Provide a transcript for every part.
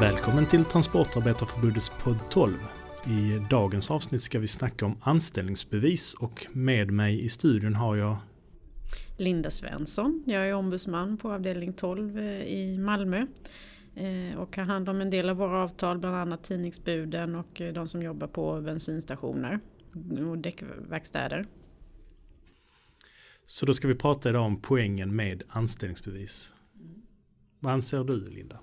Välkommen till Transportarbetarförbundets podd 12. I dagens avsnitt ska vi snacka om anställningsbevis och med mig i studion har jag Linda Svensson. Jag är ombudsman på avdelning 12 eh, i Malmö eh, och har hand om en del av våra avtal, bland annat tidningsbuden och eh, de som jobbar på bensinstationer och däckverkstäder. Så då ska vi prata idag om poängen med anställningsbevis. Vad anser du Linda?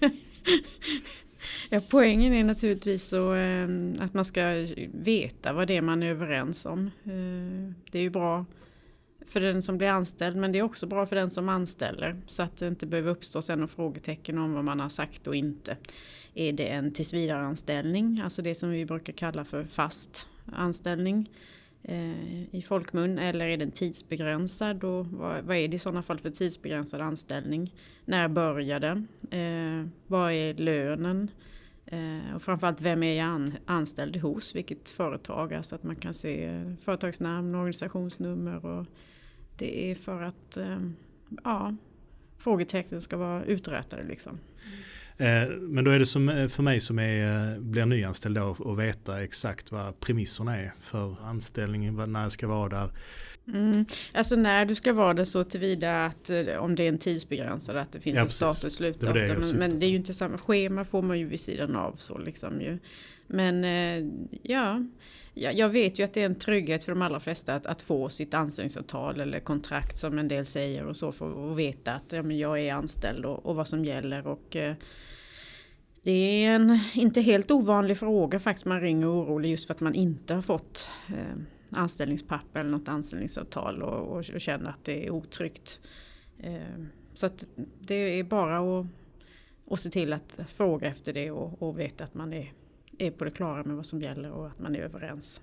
ja, poängen är naturligtvis så, eh, att man ska veta vad det är man är överens om. Eh, det är ju bra för den som blir anställd men det är också bra för den som anställer så att det inte behöver uppstå sen några frågetecken om vad man har sagt och inte. Är det en tillsvidareanställning, alltså det som vi brukar kalla för fast anställning eh, Eh, i folkmun eller är den tidsbegränsad och vad, vad, är det i sådana fall för tidsbegränsad anställning? När börjar den? Eh, vad är lönen? Eh, och framförallt vem är jag an, anställd hos? Vilket företag? Alltså att man kan se företagsnamn, organisationsnummer och det är för att eh, ja, frågetecknen ska vara uträtade. Liksom. Eh, men då är det som eh, för mig som är, eh, blir nyanställd då att veta exakt vad premisserna är för anställningen, när jag ska vara där. Mm. Alltså när du ska vara där så tillvida att om det är en tidsbegränsad att det finns ja, ett start och slutdatum. Men, men det är ju inte samma schema får man ju vid sidan av så liksom ju. Men ja, jag vet ju att det är en trygghet för de allra flesta att, att få sitt anställningsavtal eller kontrakt som en del säger och så för att veta att ja, men jag är anställd och, och vad som gäller. Och, eh, det är en inte helt ovanlig fråga faktiskt. Man ringer orolig just för att man inte har fått eh, anställningspapper eller något anställningsavtal och, och, och, känner att det är otryggt. Eh, så att det är bara att, och se till att fråga efter det och, och veta att man är är på det klara med vad som gäller och att man är överens.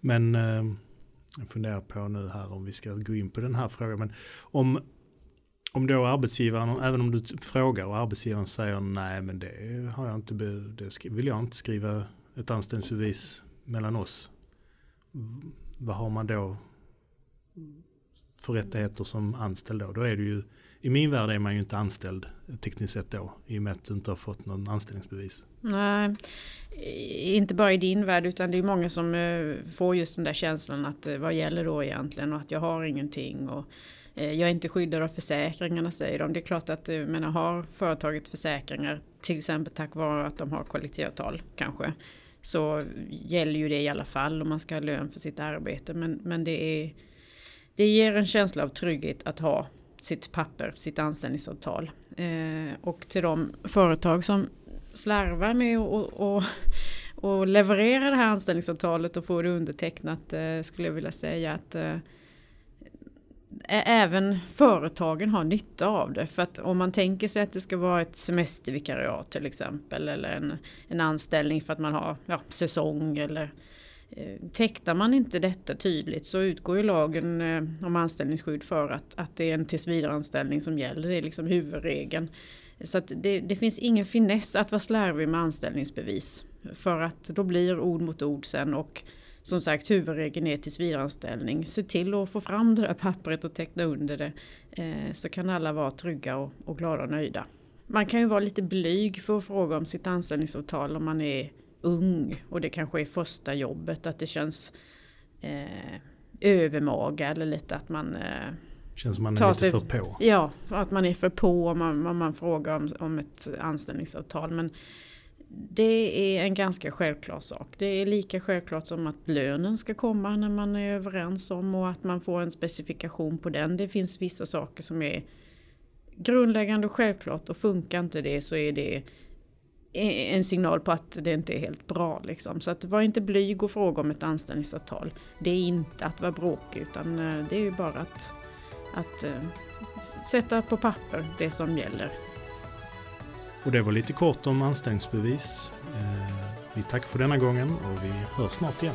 Men eh, jag funderar på nu här om vi ska gå in på den här frågan. Men om, om då arbetsgivaren, även om du frågar och arbetsgivaren säger nej men det har jag inte, det vill jag inte skriva ett anställningsbevis mellan oss. Vad har man då för rättigheter som anställd då? Då är du ju, i min värld är man ju inte anställd tekniskt sett då i och med att du inte har fått någon anställningsbevis. Nej, inte bara i din värld utan det är många som eh, får just den där känslan att eh, vad gäller då egentligen och att jag har ingenting och eh, jag är inte skyddad av försäkringarna säger de. Det är klart att men har företaget försäkringar till exempel tack vare att de har kollektivavtal kanske så gäller ju det i alla fall om man ska ha lön för sitt arbete men, men det är det ger en känsla av trygghet att ha sitt papper, sitt anställningsavtal. Eh, och till de företag som slarvar med att och, leverera det här anställningsavtalet och få det undertecknat eh, skulle jag vilja säga att eh, även företagen har nytta av det. För att om man tänker sig att det ska vara ett semestervikariat till exempel eller en, en anställning för att man har ja, säsong eller Eh, tecknar man inte detta tydligt så utgår ju lagen eh, om anställningsskydd för att, att det är en tillsvidareanställning som gäller. Det är liksom huvudregeln. Så att det, det finns ingen finess att vara slarvig med anställningsbevis. För att då blir ord mot ord sen och som sagt huvudregeln är tillsvidareanställning. Se till att få fram det där pappret och teckna under det. Eh, så kan alla vara trygga och, och glada och nöjda. Man kan ju vara lite blyg för att fråga om sitt anställningsavtal om man är ung och det kanske är första jobbet att det känns eh, övermaga eller lite att man eh, Känns som man är lite sig, för på. Ja, att man är för på om man, om man frågar om, om ett anställningsavtal. Men det är en ganska självklar sak. Det är lika självklart som att lönen ska komma när man är överens om och att man får en specifikation på den. Det finns vissa saker som är grundläggande och självklart och funkar inte det så är det en signal på att det inte är helt bra. Liksom. Så att var inte blyg och fråga om ett anställningsavtal. Det är inte att vara bråkig utan eh, det är ju bara att, att eh, sätta på papper det som gäller. Och det var lite kort om anställningsbevis. Eh, vi tackar för denna gången och vi hörs snart igen.